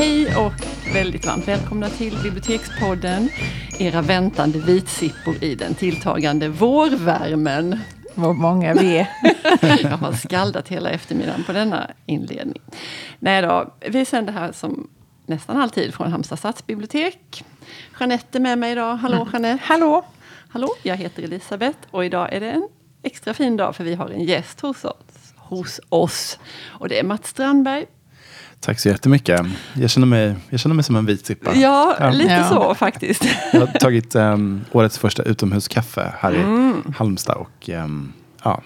Hej och väldigt varmt välkomna till Bibliotekspodden. Era väntande vitsippor i den tilltagande vårvärmen. Vad många vi är. Jag har skaldat hela eftermiddagen på denna inledning. Nej då, vi sänder här som nästan alltid från Halmstad stadsbibliotek. Jeanette är med mig idag. Hallå Mm. Jeanette! Hallå! Hallå, jag heter Elisabeth och idag är det en extra fin dag för vi har en gäst hos oss. Hos oss. Och det är Mats Strandberg. Tack så jättemycket. Jag känner mig, jag känner mig som en vitsippa. Ja, Ja. lite Ja. så faktiskt. Jag har tagit um, årets första utomhuskaffe här Mm. i Halmstad. Och, um, ja,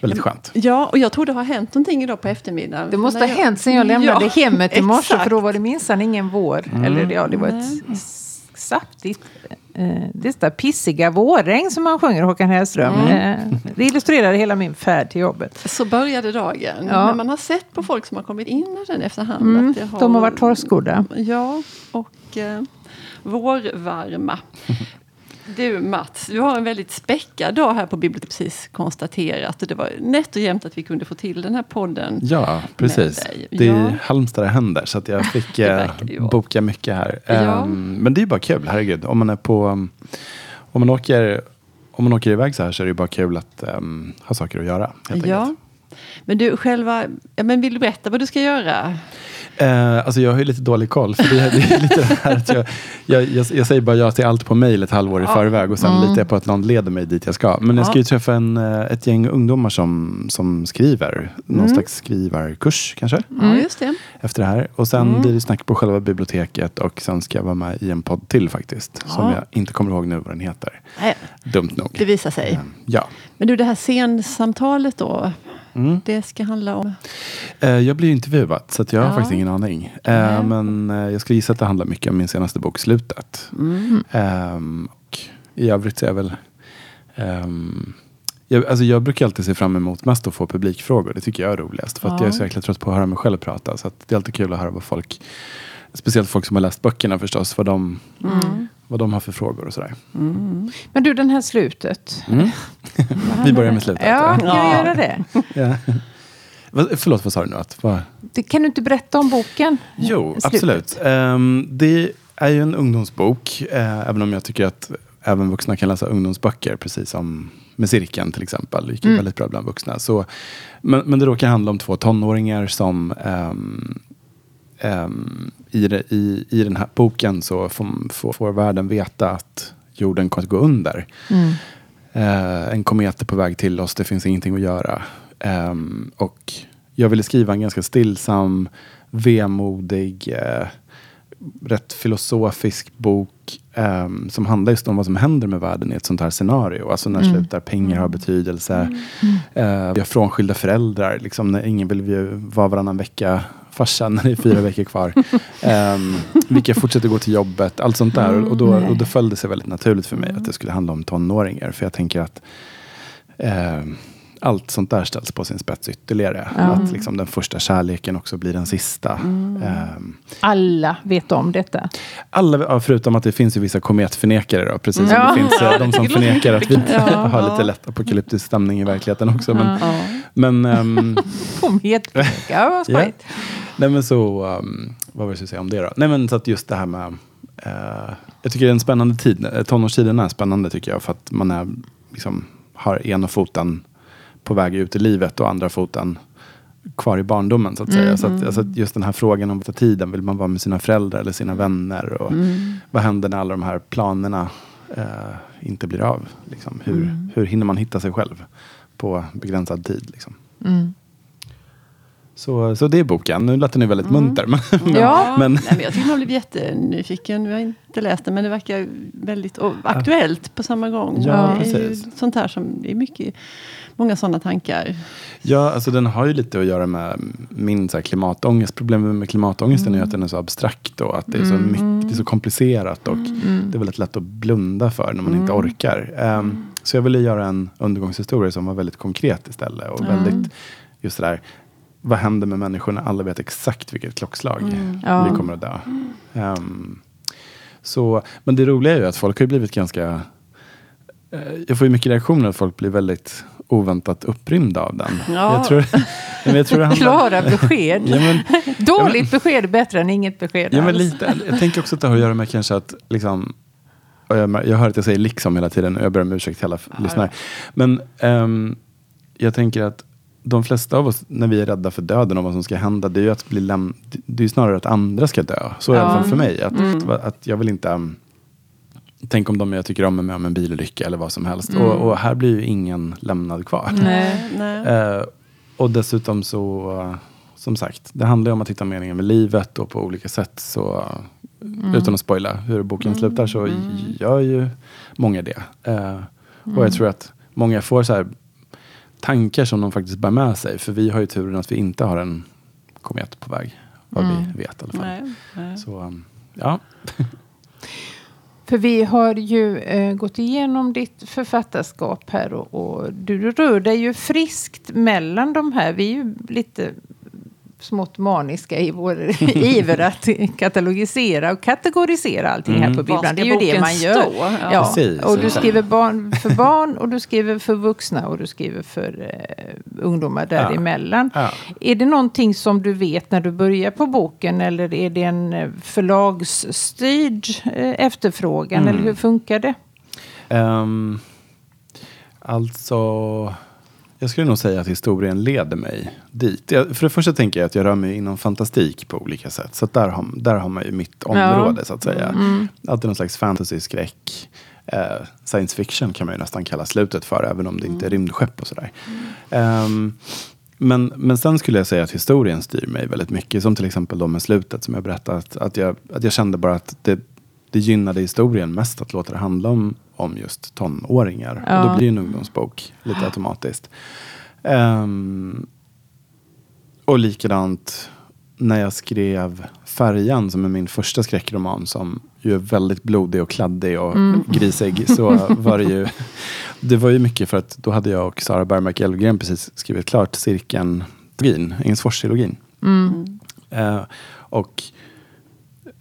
väldigt skönt. Ja, och jag tror det har hänt någonting idag på eftermiddagen. Det måste ha jag- hänt sen jag lämnade Ja, hemmet i morse. För då var det minsann ingen vår. Eller ja, det var ett saftigt, eh, det där pissiga vårregn som man sjunger Håkan Hellström. Eh, det illustrerade hela min färd till jobbet. Så började dagen. Ja. Men man har sett på folk som har kommit in i den efterhand. Mm, att det de har varit torrskodda. Ja, och eh, vårvarma. Du Mats, du har en väldigt späckad dag här på biblioteket precis konstaterat. Det var nätt och jämnt att vi kunde få till den här podden. Ja, precis. Det är Ja. Halmstad det händer. Så att jag fick eh, boka mycket här. Ja. Ehm, men det är bara kul, herregud. Om man, är på, um, om man, åker, om man åker iväg så här så är det bara kul att um, ha saker att göra. Helt Ja. enkelt. Men du själva, ja, men vill du berätta vad du ska göra? Eh, alltså jag har ju lite dålig koll. För det, är- det är lite här att jag, jag, jag, jag säger bara ja till allt på mejl ett halvår i förväg och sen litar jag på att någon leder mig dit jag ska. Men jag ska ju träffa en, eh, ett gäng ungdomar som, som skriver. Någon slags skrivarkurs kanske. Ja, just det. Efter det här. Och sen blir det snack på själva biblioteket och sen ska jag vara med i en podd till faktiskt. Som Ja. jag inte kommer ihåg nu vad den heter. Nej, Dumt nog. det visar sig. Eh, Ja. Men du, det här scensamtalet då. Mm. Det ska handla om... Eh, Jag blir ju intervjuad så jag har Ja. faktiskt ingen aning. Eh, Nej. Men eh, jag skulle gissa att det handlar mycket om min senaste bok Slutet. Mm. Ehm, och I övrigt så är jag väl... ehm, jag, alltså jag brukar alltid se fram emot mest att få publikfrågor. Det tycker jag är roligast. För Ja. jag är så jäkla trött på att höra mig själv prata. Så det är alltid kul att höra vad folk, speciellt folk som har läst böckerna förstås, vad de, Mm. Vad de har för frågor och sådär. Men du, den här slutet. Mm. Vi börjar med slutet. Ja, kan Ja. vi göra det? Ja. Förlåt, vad sa du nu? Att, vad? det? Kan du inte berätta om boken? Jo, Slutet. absolut. Ehm, det är ju en ungdomsbok. eh, även om jag tycker att även vuxna kan läsa ungdomsböcker. Precis som med Cirkeln till exempel. Det gick Mm. väldigt bra bland vuxna. Så, men, men det råkar handla om två tonåringar som ehm, ehm, i, i, I den här boken så får, får, får världen veta att jorden kommer att gå under. Mm. Eh, en komet är på väg till oss, det finns ingenting att göra. Ehm, och jag ville skriva en ganska stillsam, vemodig, eh, rätt filosofisk bok ehm, som handlar just om vad som händer med världen i ett sånt här scenario. Alltså när slutar pengar ha betydelse? Eh, vi har frånskilda föräldrar, liksom, när ingen vill vara varannan vecka farsan när det är fyra veckor kvar. Um, vilka fortsätter gå till jobbet, allt sånt där. Och, då, och då föll det sig väldigt naturligt för mig att det skulle handla om tonåringar. För jag tänker att ehm, allt sånt där ställs på sin spets ytterligare. Att liksom den första kärleken också blir den sista. Ehm, Alla vet om detta. alla, förutom att det finns ju vissa kometförnekare då, precis som Ja. det finns eh, de som förnekar att vi har lite lätt apokalyptisk stämning i verkligheten också. Men, men ehm, Kometpeka, ja, vad skojigt. Nej men så, um, vad var det jag skulle säga om det då? Nej men så att just det här med, eh, jag tycker det är en spännande tid. Eh, Tonårstiden är spännande tycker jag för att man är, liksom, har ena foten på väg ut i livet och andra foten kvar i barndomen så att säga. Så att, alltså, att just den här frågan om vad tiden, vill man vara med sina föräldrar eller sina vänner? Och Vad händer när alla de här planerna eh, inte blir av? Liksom? Hur, hur hinner man hitta sig själv på begränsad tid? Liksom? Mm. Så, så det är boken. Nu lät den ju väldigt munter. Men, Ja. men, Nej, men jag tycker man blev jättenyfiken. Jag har inte läst den, men det verkar väldigt aktuellt på samma gång. Ja, det är sånt här som, det är mycket, många sådana tankar. ja, alltså den har ju lite att göra med min så här, klimatångest. Problemet med klimatångesten är ju att den är så abstrakt och att det är så, mycket, det är så komplicerat. Och det är väldigt lätt att blunda för när man inte orkar. Ehm, så jag ville göra en undergångshistoria som var väldigt konkret istället. Och väldigt just det där, vad händer med människor när alla vet exakt vilket klockslag Ja. vi kommer att dö? Ehm, så, men det roliga är ju att folk har blivit ganska eh, jag får ju mycket reaktioner att folk blir väldigt oväntat upprymd av den. Ja. Jag tror, jag tror handlar, Klara besked. ja, men, Dåligt besked är bättre än inget besked Ja, men alls. lite. Jag tänker också att det har att göra med kanske att liksom, jag, jag hör att jag säger liksom hela tiden och jag ber om ursäkt till alla lyssnare. Men ehm, jag tänker att de flesta av oss, när vi är rädda för döden och vad som ska hända, det är ju att bli läm- det är snarare att andra ska dö. Så är det i alla Ja. fall för mig. Att, Mm. att jag vill inte... um, Tänk om de jag tycker om är med om en bilolycka eller vad som helst. Mm. Och, och här blir ju ingen lämnad kvar. Nej. nej. Eh, och dessutom så, eh, som sagt, det handlar ju om att hitta meningen med livet och på olika sätt så, Mm. utan att spoila hur boken slutar, så gör ju många det. Eh, Och jag tror att många får så här tankar som de faktiskt bär med sig. För vi har ju turen att vi inte har en komet på väg. Vad Mm. vi vet i alla fall. nej, nej. Så, um, ja. För vi har ju eh, gått igenom ditt författarskap här och, och du rör dig ju friskt mellan de här. Vi är ju lite smått maniska i vår iver att katalogisera och kategorisera allting här Mm. på Var bibblan. Det är ju det man gör. stå? Ja. Ja, Precis, och du skriver barn för barn och du skriver för vuxna och du skriver för eh, ungdomar däremellan. Ja. Är det någonting som du vet när du börjar på boken eller är det en eh, förlagsstyrd eh, efterfrågan Mm. eller hur funkar det? Ehm, alltså, jag skulle nog säga att historien leder mig dit. Jag, för det första tänker jag att jag rör mig inom fantastik på olika sätt. Så där, har, där har man ju mitt område så att säga. Mm. Alltid någon slags fantasy, skräck. Eh, science fiction kan man ju nästan kalla slutet för, även om det inte är rymdskepp och sådär. Ehm, men, men sen skulle jag säga att historien styr mig väldigt mycket. Som till exempel då med slutet som jag berättade. Att, att, jag, att jag kände bara att det, det gynnade historien mest att låta det handla om, om just tonåringar. Ja. Och då blir det en ungdomsbok lite automatiskt. Ehm, och likadant när jag skrev Färjan som är min första skräckroman som ju är väldigt blodig och kladdig och grisig. Så var det ju Det var ju mycket för att då hade jag och Sara Bergmark Elfgren precis skrivit klart cirkeln trilogin, Engelsfors-trilogin. Mm. Eh, och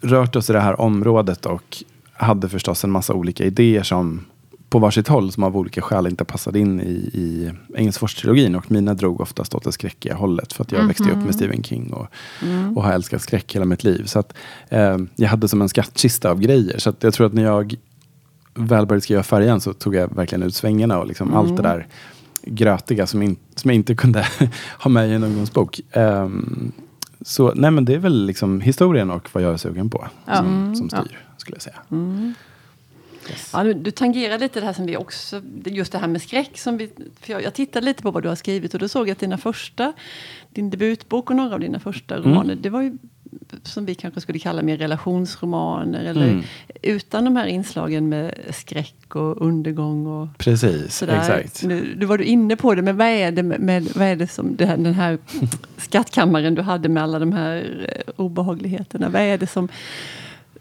rört oss i det här området och hade förstås en massa olika idéer som på varsitt håll som av olika skäl inte passade in i, i Engelsfors-trilogin. Och mina drog oftast åt det skräckiga hållet för att jag växte upp med Stephen King och, och har älskat skräck hela mitt liv. Så att, eh, jag hade som en skattkista av grejer. Så jag tror att när jag väl började skriva färjan så tog jag verkligen ut svängarna och liksom allt det där grötiga som, in, som jag inte kunde ha med i en ungdomsbok. Ehm, så nej men det är väl liksom historien och vad jag är sugen på som, som Ja. Skulle jag säga. Ja, du, du tangerar lite det här som vi också, just det här med skräck. Som vi, för jag, jag tittade lite på vad du har skrivit och då såg jag att dina första, din debutbok och några av dina första Mm. romaner, det var ju som vi kanske skulle kalla mer relationsromaner. Eller Mm. utan de här inslagen med skräck och undergång och Precis, sådär. exakt. Nu, nu var du inne på det, men vad är det, med, med, vad är det som det här, den här skattkammaren du hade med alla de här eh, obehagligheterna? Vad är det som,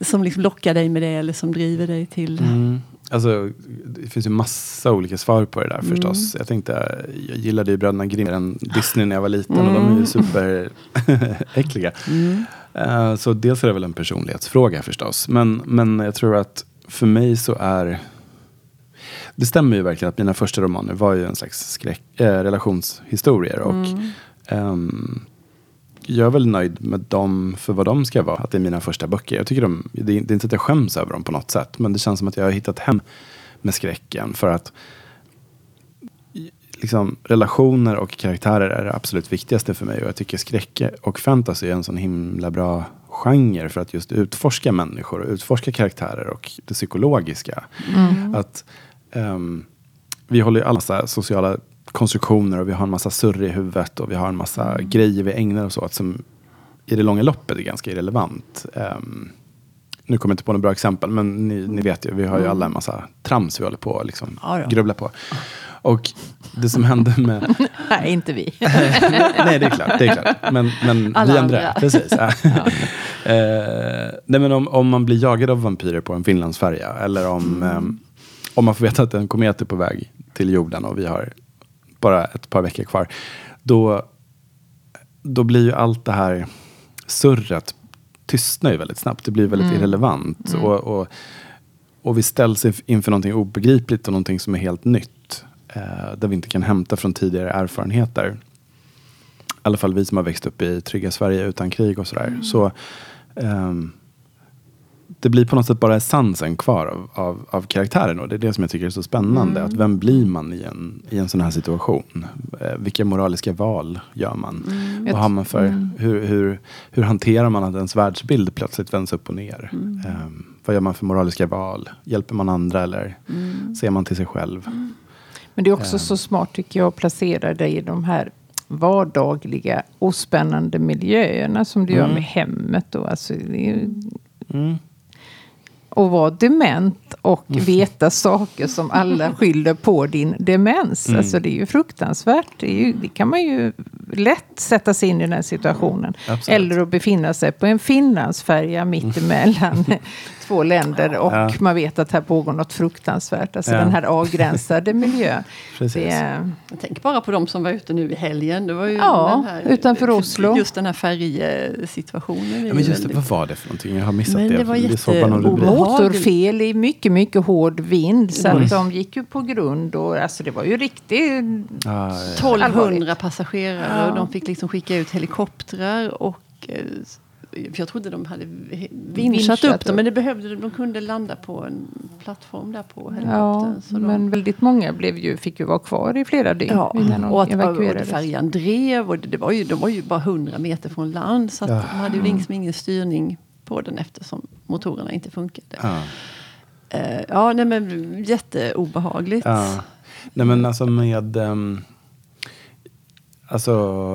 som liksom lockar dig med det eller som driver dig till? Mm. Alltså, det finns ju massa olika svar på det där Mm. förstås. Jag tänkte, jag gillade ju Bröderna Grimm än Disney när jag var liten och de är ju superäckliga. Mm. Eh, så dels är det väl en personlighetsfråga förstås. Men, men jag tror att för mig så är det stämmer ju verkligen att mina första romaner var ju en slags skräck, eh, relationshistorier. Och, Mm. ehm, jag är väl nöjd med dem för vad de ska vara. Att det är mina första böcker. Jag tycker de, det, är, det är inte att jag skäms över dem på något sätt. Men det känns som att jag har hittat hem med skräcken. För att liksom, relationer och karaktärer är det absolut viktigaste för mig. Och jag tycker skräck och fantasy är en sån himla bra genre för att just utforska människor och utforska karaktärer och det psykologiska. Att ehm, vi håller ju alla sociala konstruktioner och vi har en massa surr i huvudet och vi har en massa grejer vi ägnar oss åt som i det långa loppet är ganska irrelevant. Ehm, nu kommer jag inte på några bra exempel, men ni, ni vet ju, vi har ju alla en massa trams vi håller på att liksom Ja grubbla på. Och det som hände med... Nej, inte vi. Nej, det är klart. Det är klart. Men, men Alla vi andra, andra. precis. Ja. Eh, nej, men om, om man blir jagad av vampyrer på en Finlandsfärja eller om, ehm, om man får veta att en komet är på väg till jorden och vi har bara ett par veckor kvar. Då, då blir ju allt det här surret tystnar ju väldigt snabbt. Det blir väldigt irrelevant. Och, och, och vi ställs inf- inför någonting obegripligt och någonting som är helt nytt. eh, där vi inte kan hämta från tidigare erfarenheter. I alla fall vi som har växt upp i trygga Sverige utan krig och sådär. Så, ehm, det blir på något sätt bara essensen kvar av, av, av karaktären. Och det är det som jag tycker är så spännande. Att vem blir man i en, i en sån här situation? Eh, vilka moraliska val gör man? Vad har man för, hur, hur, hur hanterar man att ens världsbild plötsligt vänds upp och ner? Ehm, vad gör man för moraliska val? Hjälper man andra eller ser man till sig själv? Men det är också så smart tycker jag att placera dig i de här vardagliga ospännande miljöerna som du gör med hemmet. Då. Alltså, det Och vara dement och veta saker som alla skyller på din demens. Alltså det är ju fruktansvärt. Det, är ju, det kan man ju lätt sätta sig in i den situationen. Absolut. Eller att befinna sig på en Finlandsfärja mittemellan två länder och Ja. man vet att här pågår något fruktansvärt. Alltså Ja. den här avgränsade miljön. Precis. Det är, Jag tänker bara på de som var ute nu i helgen. Det var ju Ja, den här, utanför Oslo. Just den här färjesituationen. är Ja, men just det, väldigt- vad var det för någonting? Jag har missat Men det. det var jätteobehagligt. motorfel i mycket, mycket hård vind. Så Mm. att de gick ju på grund. Och, alltså det var ju riktigt... Ja, ja, 1200 Allvarligt. passagerare Ja. och de fick liksom skicka ut helikoptrar och eh, för jag trodde de hade vinschat upp dem men det behövde de. De kunde landa på en plattform där på Ja, helikoptern. så de, men väldigt många blev ju, fick ju vara kvar i flera dygn Ja, innan de och att och evakuerades. färjan drev och det, det var ju, de var ju bara 100 meter från land så att Ja. de hade ju liksom ingen styrning på den eftersom motorerna inte funkade. ja. Eh, ja, nej men jätteobehagligt. Ja. Nej men alltså med... ehm, alltså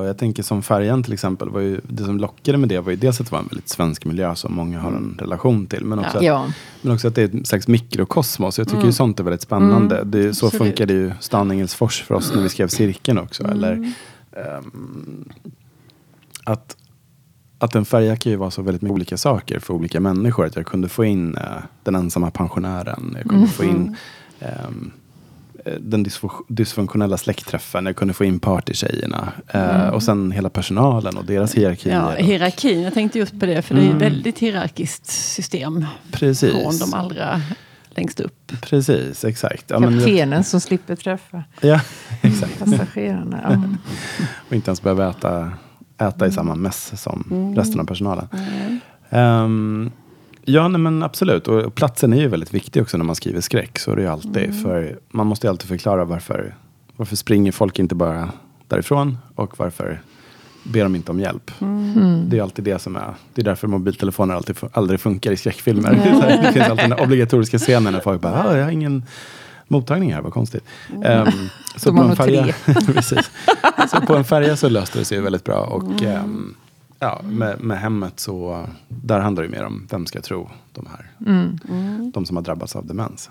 jag tänker som färjan till exempel. Var ju, det som lockade med det var ju dels att det var en väldigt svensk miljö som många har en relation till. Men också, Ja. att, men också att det är ett slags mikrokosmos. Jag tycker ju sånt är väldigt spännande. Det, är- så Absolut. funkade ju stan Engelsfors för oss när vi skrev cirkeln också. Eller, ehm, att, att en färja kan ju vara så väldigt mycket olika saker för olika människor. Att jag kunde få in eh, den ensamma pensionären. Jag kunde få in eh, den dysfu- dysfunktionella släktträffen. Jag kunde få in partytjejerna. Eh, Och sen hela personalen och deras hierarkier. Ja, hierarkin, jag tänkte just på det för det är ett väldigt hierarkiskt system. Precis. Från de allra längst upp. Precis, exakt. Ja, men jag, Kaptenen som slipper träffa ja, exakt. passagerarna. Ja. Och inte ens behöva äta, äta i samma mäss som Mm. resten av personalen. Ehm, ja, nej, men absolut. Och platsen är ju väldigt viktig också när man skriver skräck. Så är det ju alltid. Mm. För man måste ju alltid förklara varför, varför springer folk inte bara därifrån. Och varför ber de inte om hjälp. Mm. Det är alltid det som är. Det är därför mobiltelefoner alltid, aldrig funkar i skräckfilmer. det finns alltid den obligatoriska scenen när folk bara, ah, jag har ingen mottagning här, vad konstigt. Ehm, så De har på en färja, precis. Så på en färja så löste det sig väldigt bra. Och ehm, ja, med, med hemmet så, där handlar det mer om vem ska tro de här. De som har drabbats av demens.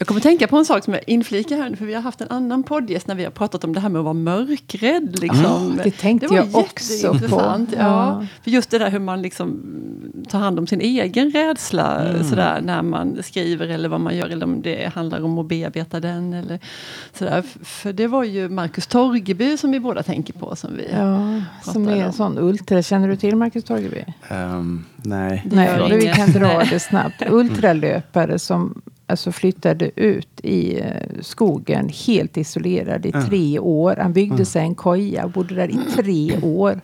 Jag kommer tänka på en sak som jag inflikar här nu, för vi har haft en annan poddgäst när vi har pratat om det här med att vara mörkrädd. Liksom. det tänkte var jag också jätteintressant, på. Ja. Ja. För just det där hur man liksom tar hand om sin egen rädsla Mm. sådär, när man skriver eller vad man gör, eller om det handlar om att bearbeta den. Eller sådär. För det var ju Marcus Torgeby som vi båda tänker på. Som vi, Ja, som är en sån ultra. Känner du till Marcus Torgeby? Ehm, nej, Det Nej, vi kan dra det snabbt. Ultralöpare som alltså flyttade ut i eh, skogen helt isolerad i tre år. Han byggde sig en koja och bodde där i tre år.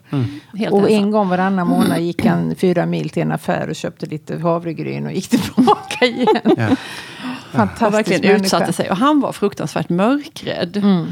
Helt och ensam. en gång varannan månad gick han fyra mil till en affär och köpte lite havregryn och gick tillbaka igen. Ja. Fantastisk verkligen människa. utsatte sig. Och han var fruktansvärt mörkrädd. Mm.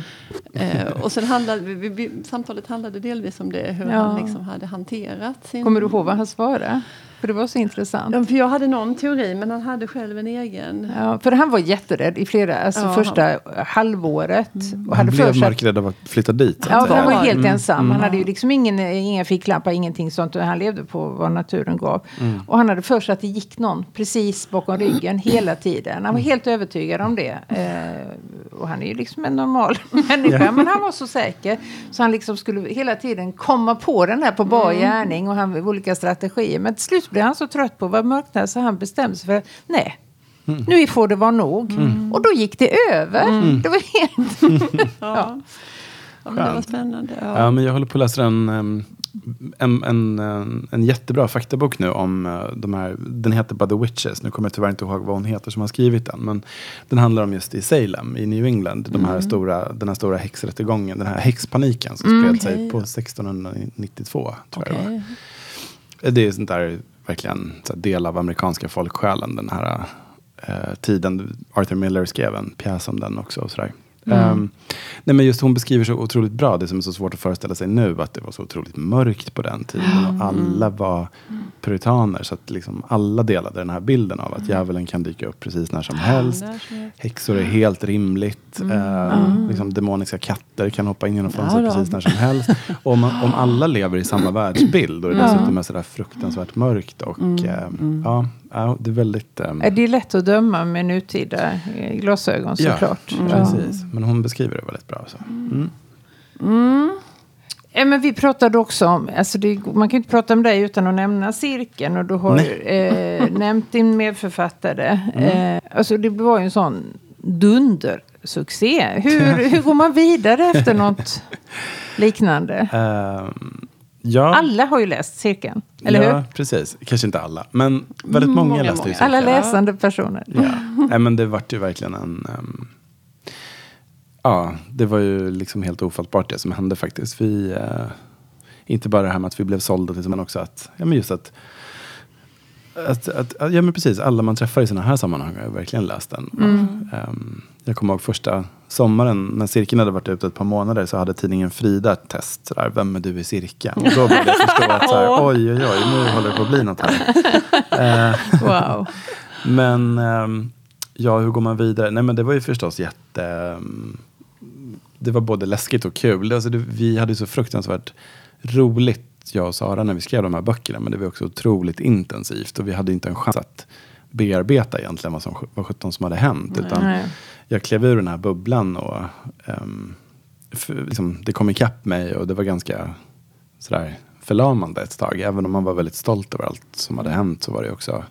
Eh, och sen handlade, vi, vi, samtalet handlade delvis om det, hur Ja. han liksom hade hanterat sin... Kommer du ihåg vad han svarade? För det var så intressant. Ja, för jag hade någon teori, men han hade själv en egen. Ja, för han var jätterädd i flera, alltså Ja, första halvåret. Och Han hade blev mörkrädd av att flytta dit. Ja, han var helt Mm. ensam. Han hade ju liksom ingen, inga ficklampor, ingenting sånt. Han levde på vad naturen gav. Mm. Och han hade för sig att det gick någon precis bakom ryggen hela tiden. Han var helt övertygad om det. Eh, och han är ju liksom en normal människa. Men han var så säker. Så han liksom skulle hela tiden komma på den här på bar gärning. Och han olika strategier. Men till slut blev han så trött på att vara mörknad så han bestämde sig för nej. Nu får det vara nog. Och då gick det över. Det var helt... Ja. Ja, men det var spännande. Ja. Ja, men jag håller på att läsa en, en, en, en, en jättebra faktabok nu om eh, de här, den heter By the Witches, nu kommer jag tyvärr inte ihåg vad hon heter som har skrivit den, men den handlar om just i Salem i New England, de här stora, den här stora häxrättegången, den här häxpaniken som spred sig okej. på 1692, tror jag det var. Det är sånt där verkligen del av amerikanska folksjälen. Den här eh, tiden. Arthur Miller skrev en pjäs om den också. Och sådär. Ehm, nej men just hon beskriver så otroligt bra det som är så svårt att föreställa sig nu. Att det var så otroligt mörkt på den tiden. Och alla var puritaner. Så att liksom alla delade den här bilden av att djävulen kan dyka upp precis när som helst. Häxor är helt rimligt. Eh, liksom demoniska katter kan hoppa in genom fönstret Ja precis när som helst. Och om, om alla lever i samma världsbild och det dessutom är sådär fruktansvärt mörkt. Och, eh, Ja, ja, det är väldigt... Är det lätt att döma med nutida eh, glasögon ja, såklart? precis. Men hon beskriver det väldigt bra. Så. Mm. Ja, men vi pratade också om, alltså det, man kan ju inte prata om dig utan att nämna cirkeln. Och du har eh, nämnt din medförfattare. Mm. Eh, alltså det var ju en sån dundersuccé. Hur, hur går man vidare efter något liknande? Ehm, ja, Alla har ju läst cirkeln, eller ja, hur? precis. Kanske inte alla. Men väldigt många, Många, läste ju många. Alla cirkeln. läsande personer. Ja. Nej, men det vart ju verkligen en... ehm, ja, det var ju liksom helt ofattbart det som hände faktiskt. Vi, eh, inte bara det här med att vi blev sålda men också att, ja men just att, att, att, att ja men precis, alla man träffar i sådana här sammanhang har verkligen läst den. Och, ehm, jag kommer ihåg första sommaren när cirkeln hade varit ute ett par månader så hade tidningen Frida ett test. Sådär, Vem är du i cirkeln? Och då började jag förstå att såhär, oj oj oj, nu håller det på att bli något här. Eh, Wow. men ehm, ja, hur går man vidare? Nej, men det var ju förstås jätte... ehm, det var både läskigt och kul. Alltså det, vi hade så fruktansvärt roligt, jag och Sara, när vi skrev de här böckerna. Men det var också otroligt intensivt. Och vi hade inte en chans att bearbeta egentligen vad som vad sjutton som hade hänt. Utan jag klev ur den här bubblan och ehm, för, liksom, det kom ikapp mig och det var ganska sådär förlamande ett tag. Även om man var väldigt stolt över allt som hade hänt så var det också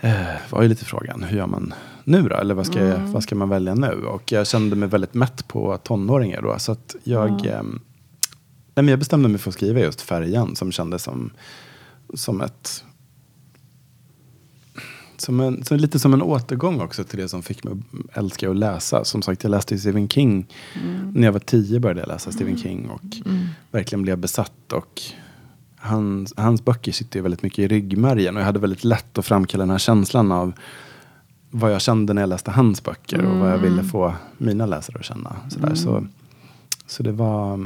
eh, var ju lite frågan, hur gör man nu då? Eller vad ska, jag, vad ska man välja nu? Och jag kände mig väldigt mätt på tonåringar då. Så att jag, ehm, nej, men jag bestämde mig för att skriva just Färjan som kändes som, som ett som en, som, lite som en återgång också till det som fick mig att älska att läsa. Som sagt, jag läste Stephen King. När jag var tio började jag läsa Stephen King och verkligen blev besatt. Och hans, hans böcker sitter ju väldigt mycket i ryggmärgen. Och jag hade väldigt lätt att framkalla den här känslan av vad jag kände när jag läste hans böcker. Och vad jag ville få mina läsare att känna. Sådär. Så, så det var...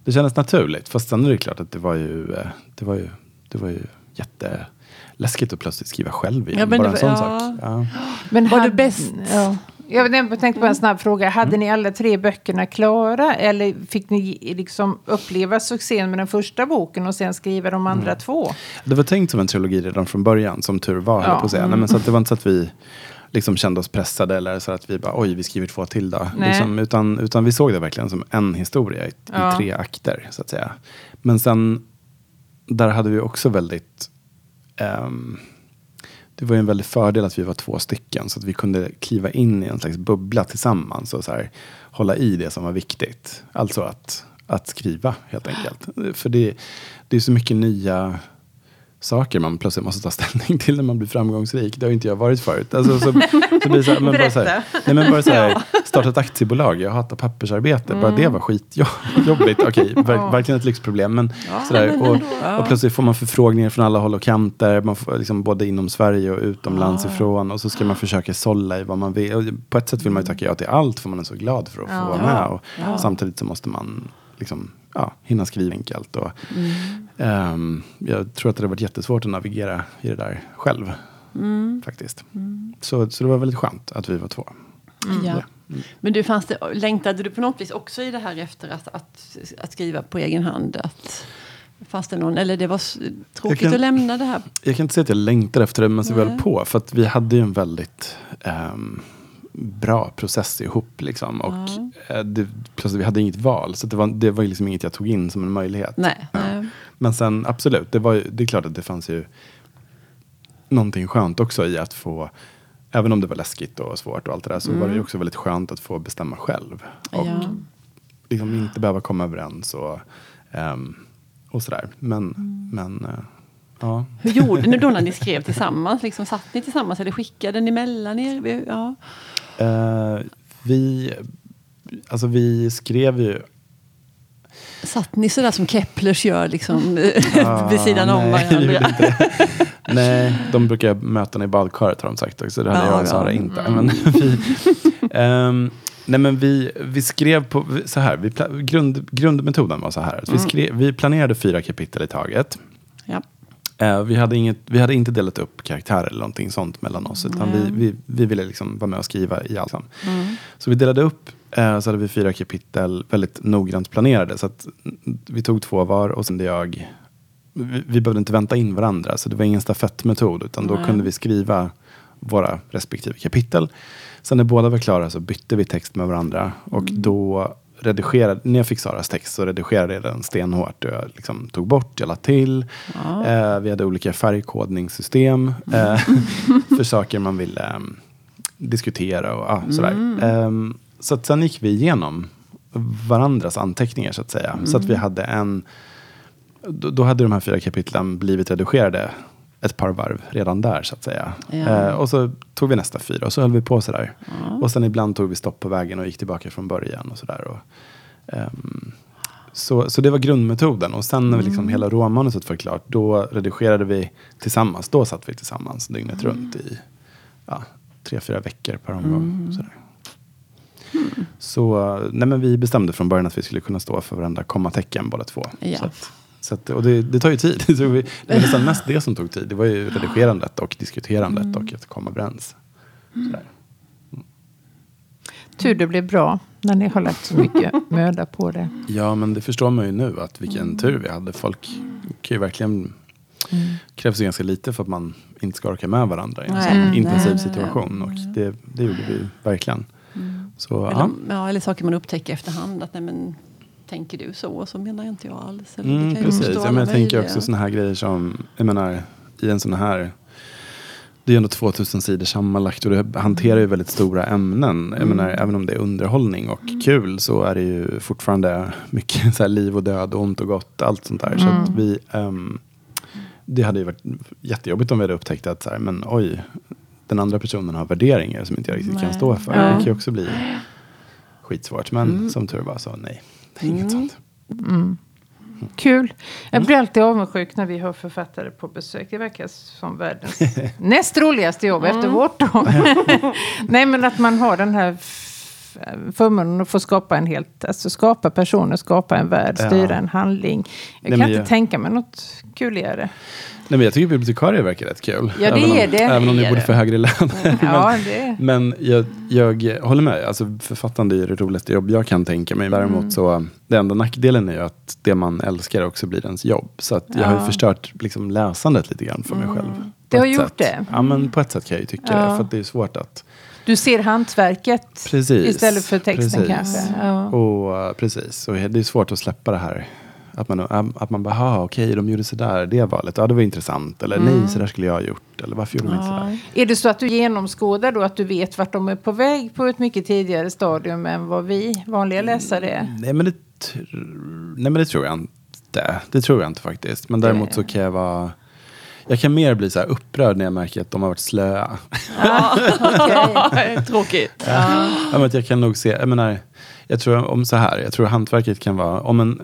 mm, Det kändes naturligt. Fast sen är det klart att det var ju, eh, det var ju, det var ju jätteläskigt att plötsligt skriva själv igen. Ja, men Bara en sån var- ja. sak. Ja. Men Var det hade- bäst? Ja. Jag tänkte på en snabb fråga. Hade ni alla tre böckerna klara? Eller fick ni liksom uppleva succén med den första boken och sen skriva de andra två? Det var tänkt som en trilogi redan från början, som tur var. Ja. På att säga. Nej, men så att det var inte så att vi liksom kände oss pressade eller så att vi bara oj, vi skriver två till då. Liksom, utan, utan vi såg det verkligen som en historia i, Ja. i tre akter, så att säga. Men sen, där hade vi också väldigt ehm, det var ju en väldig fördel att vi var två stycken så att vi kunde kliva in i en slags bubbla tillsammans och så här, hålla i det som var viktigt. Alltså att, att skriva helt enkelt. För det, det är så mycket nya saker man plötsligt måste ta ställning till när man blir framgångsrik. Det har inte jag varit förut. Alltså, så, så blir det så här, men bara så här, nej, men bara så här, starta ett aktiebolag, jag hatar pappersarbete. Bara det var skitjobbigt. Okej, ver, verkligen ett lyxproblem. Men, sådär, och, och plötsligt får man förfrågningar från alla håll och kanter. Man får, liksom, både inom Sverige och utomlands ifrån. Och så ska man försöka sålla i vad man vill. Och på ett sätt vill man ju tacka ja till allt för man är så glad för att få vara med. Och Samtidigt så måste man liksom, ja, hinna skriva enkelt. Och, ehm, jag tror att det har varit jättesvårt att navigera i det där själv. Faktiskt. Så, så det var väldigt skönt att vi var två. Ja. Men du, fanns det, längtade du på något vis också i det här efter att, att, att skriva på egen hand? Att, fanns det någon, eller det var tråkigt kan- att lämna det här? Jag kan inte säga att jag längtar efter det, men så väl på. För att vi hade ju en väldigt ehm, bra process ihop. Liksom. Och eh, det, plötsligt, vi hade inget val. Så det var, det var liksom inget jag tog in som en möjlighet. Nej. nej. Men sen absolut, det, var, det är klart att det fanns ju någonting skönt också i att få, även om det var läskigt och svårt och allt det där, så var det ju också väldigt skönt att få bestämma själv. Och Ja. liksom inte behöva komma överens och Ehm, och sådär. Men, men eh, ja. Hur gjorde ni då när ni skrev tillsammans? Liksom, satt ni tillsammans eller skickade ni mellan er? Ja. Eh, vi, alltså vi skrev ju Satt ni sådär som Keplers gör, liksom, Ah, vid sidan om nej, vi varandra? Nej, de brukar möta i badkaret har de sagt också. Det hade Ja, jag och. Sara inte. Mm. Men vi, ehm, nej men vi, vi skrev på, så här, vi, grund, grundmetoden var så här. Vi, Mm. skrev, vi planerade fyra kapitel i taget. Eh, vi, hade inget, vi hade inte delat upp karaktärer eller någonting sånt mellan oss. Utan Nej. vi, vi, vi ville liksom vara med och skriva i allt. Mm. Så vi delade upp, eh, så hade vi fyra kapitel väldigt noggrant planerade. Så att mm, vi tog två var och sen jag, vi, vi behövde inte vänta in varandra. Så det var ingen stafettmetod. Utan då Nej. kunde vi skriva våra respektive kapitel. Sen när båda var klara så bytte vi text med varandra. Och då redigerade, när jag fick Saras text så redigerade jag den stenhårt. Jag liksom tog bort, jag la till. Ja. Eh, vi hade olika färgkodningssystem eh, för saker man ville em, diskutera och ah, sådär. Em, så att sen gick vi igenom varandras anteckningar så att säga. Så att vi hade en, då, då hade de här fyra kapitlen blivit redigerade ett par varv redan där så att säga. Ja. Eh, och så tog vi nästa fyra och så höll vi på sådär. Ja. Och sen ibland tog vi stopp på vägen och gick tillbaka från början och sådär. Och, ehm, så, så det var grundmetoden. Och sen när vi liksom hela råmanuset var klart, då redigerade vi tillsammans. Då satt vi tillsammans dygnet runt i ja, tre, fyra veckor per omgång. Sådär. Så nej men vi bestämde från början att vi skulle kunna stå för varandra kommatecken båda två. Ja. Så att, så att, och det, det tar ju tid. Det, tog vi, det var nästan mest det som tog tid. Det var ju redigerandet och diskuterandet och att komma överens. Sådär. Tur det blev bra när ni har lagt så mycket möda på det. Ja, men det förstår man ju nu att vilken tur vi hade. Folk kan ju verkligen krävs ju ganska lite för att man inte ska orka med varandra i en Nej, sån intensiv nej, nej. situation. Och det, det gjorde vi verkligen. Så, Eller, ja. ja, eller saker man upptäcker efterhand. Att, nej, men, tänker du så? Så menar jag inte jag alls. Eller, Mm, kan ju precis. Ja, men jag tänker också sådana här grejer som, jag menar, i en sån här det är ändå 2000 sidor sammanlagt och det hanterar ju väldigt stora ämnen. Jag menar, även om det är underhållning och kul så är det ju fortfarande mycket så liv och död, ont och gott, allt sånt där. Så att vi, ehm, det hade ju varit jättejobbigt om vi hade upptäckt att så här, men oj, den andra personen har värderingar som inte jag riktigt kan Nej. stå för. Ja. Det kan ju också bli skitsvårt. Men som tur var så nej, inget sånt. Kul. Jag blir alltid avundsjuk när vi har författare på besök. Det verkar som världens näst roligaste jobb efter vårt. Då. Nej, men att man har den här förmånen att få skapa en helt, alltså skapa personer, skapa en värld, Ja. styra en handling. Jag Nej, kan men inte jag- tänka mig något kuligare. Nej, men jag tycker bibliotekarier verkar rätt kul. Ja, det även om, är det. Även om ni borde få högre lön. Ja, det Men jag, jag håller med. Alltså, författande är det roligaste jobb jag kan tänka mig. Däremot Mm. så, det enda nackdelen är ju att det man älskar också blir ens jobb. Så att jag har ju Ja. förstört liksom, läsandet lite grann för mig själv. på Det har gjort sätt. det. Ja, men på ett sätt kan jag ju tycka Ja. det. För det är svårt att... Du ser hantverket Precis. istället för texten Precis. kanske. Ja. Och uh, precis, och det är svårt att släppa det här. Att man, att man bara, "Ah, okej, de gjorde sådär, det valet, ja det var intressant. Eller Mm. nej, sådär skulle jag ha gjort. Eller varför gjorde de inte sådär? Är det så att du genomskådar då att du vet vart de är på väg på ett mycket tidigare stadium än vad vi vanliga läsare är? Nej men, det, nej men det tror jag inte. Det tror jag inte faktiskt. Men däremot så kan jag vara... Jag kan mer bli så här upprörd när jag märker att de har varit slöa. Okej. Tråkigt. Ja, jag kan nog se, jag menar, jag tror om så här, jag tror hantverket kan vara, om en,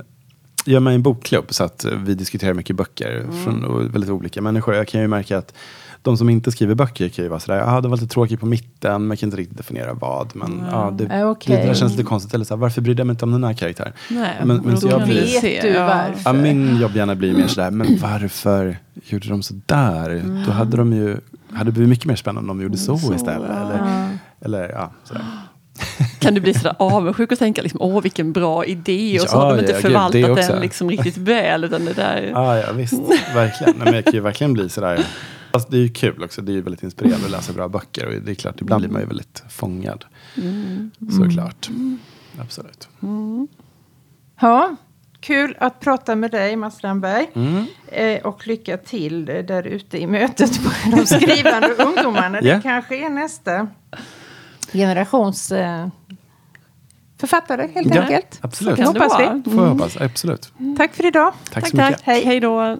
gör mig en bokklubb så att vi diskuterar mycket böcker från och väldigt olika människor. Jag kan ju märka att de som inte skriver böcker kan ju vara sådär, ja det var lite tråkigt på mitten, men jag kan inte riktigt definiera vad. Men ja, det, Ja, okej. det där känns lite konstigt. Eller så här, varför brydde jag mig inte om den här karaktären? Nej, Men- men så jag blir- Vet du ja. varför? Ja, min jobbhjärna blir mer sådär, men varför gjorde de sådär? Då hade de ju, hade det blivit mycket mer spännande om de gjorde så, Så, istället. ja. Eller, eller ja, sådär. Kan du bli sådär avundsjuk och tänka liksom, åh vilken bra idé och så Ja, har de inte ja, förvaltat den liksom riktigt väl. Utan det där, Ja, ja visst. Verkligen. Nej, men jag kan ju verkligen bli sådär. Fast det är ju kul också. Det är ju väldigt inspirerande att läsa bra böcker. Och det är klart, ibland blir man ju väldigt fångad. Såklart. Absolut. Ja, kul att prata med dig Mats Strandberg. Mm. Eh, och lycka till där ute i mötet på de skrivande ungdomarna. Det kanske är nästa generations eh, författare helt Ja, enkelt. absolut. Det kan det hoppas vi. Får jag hoppas. Absolut. Tack för idag. Tack, Tack, så mycket. tack. Hej då.